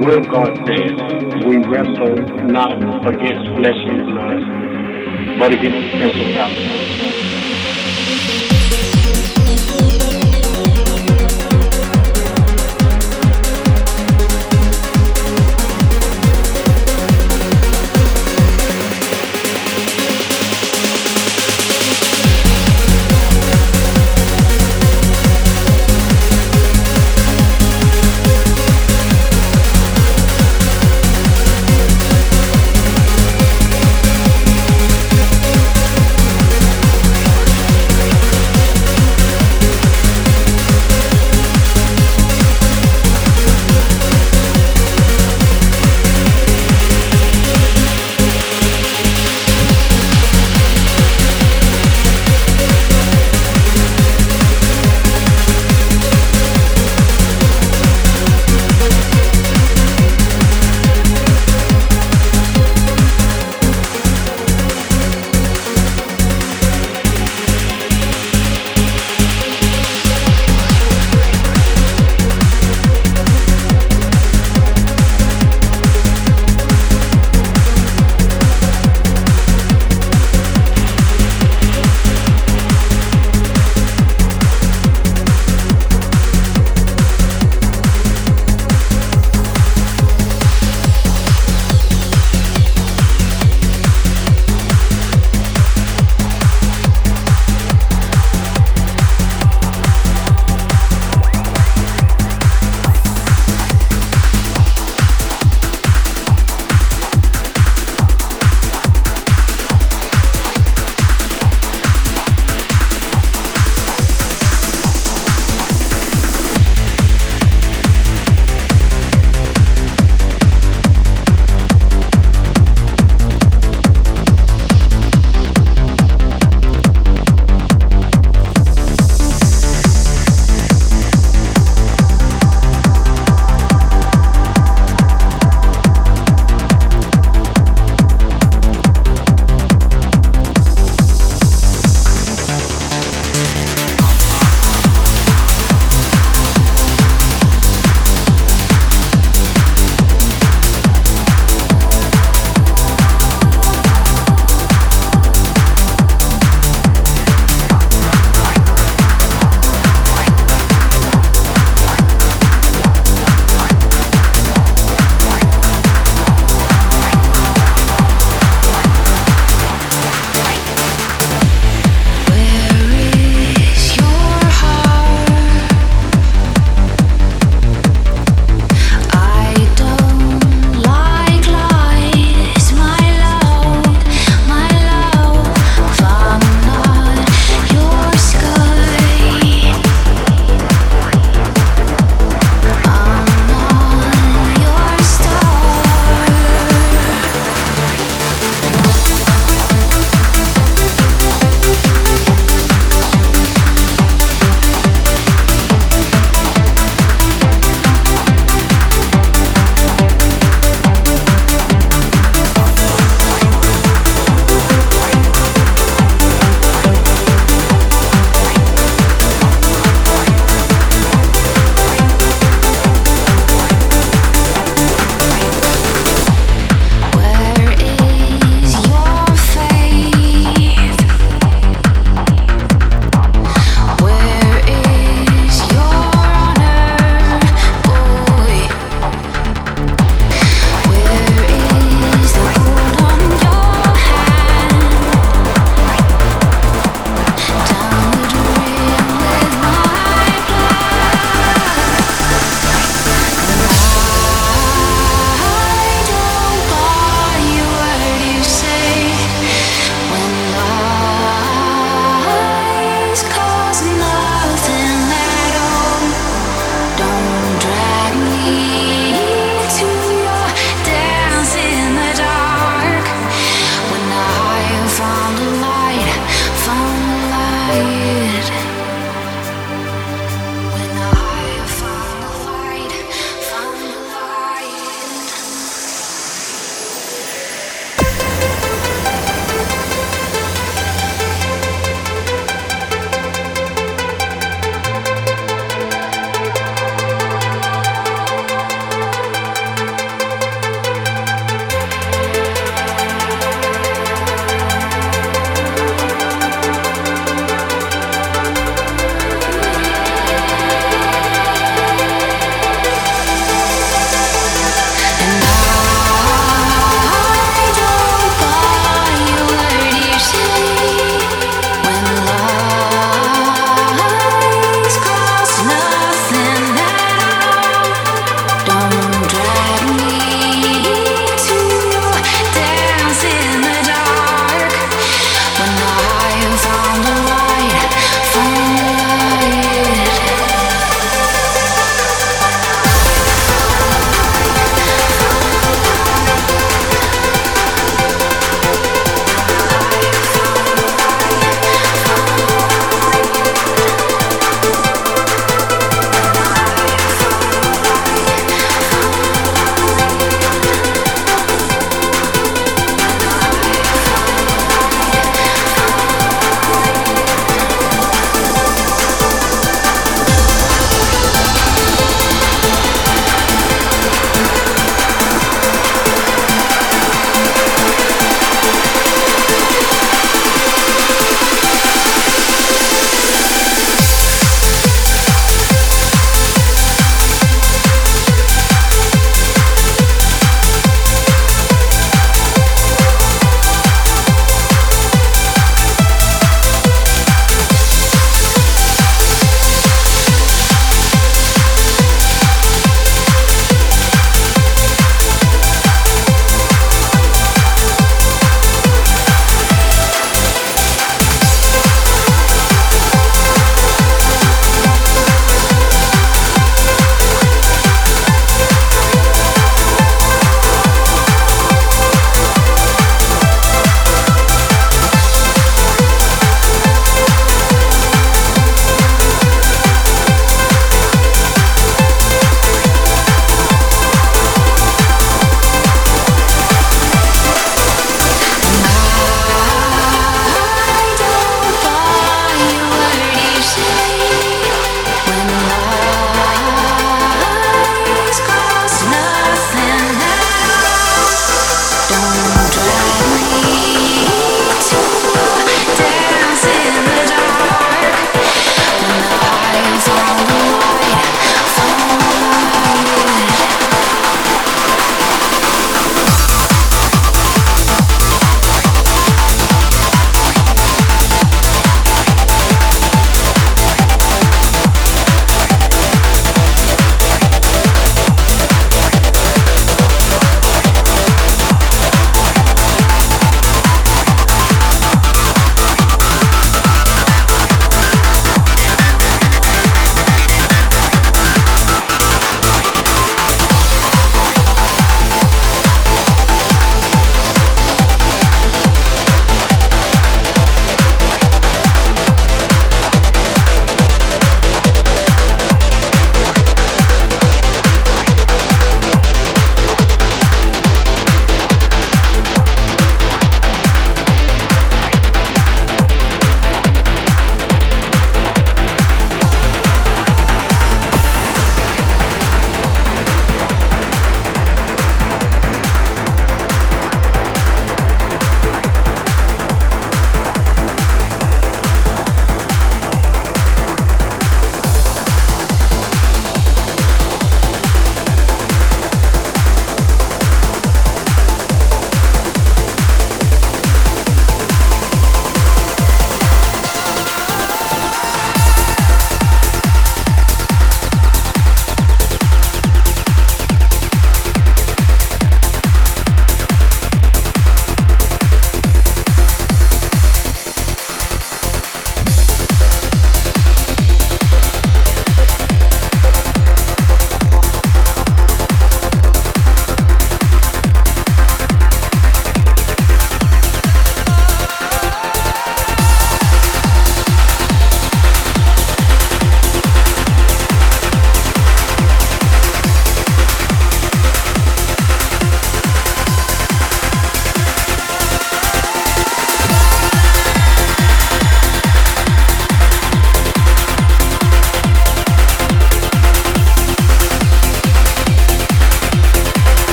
word of God says, we wrestle not against flesh and blood, but against principalities.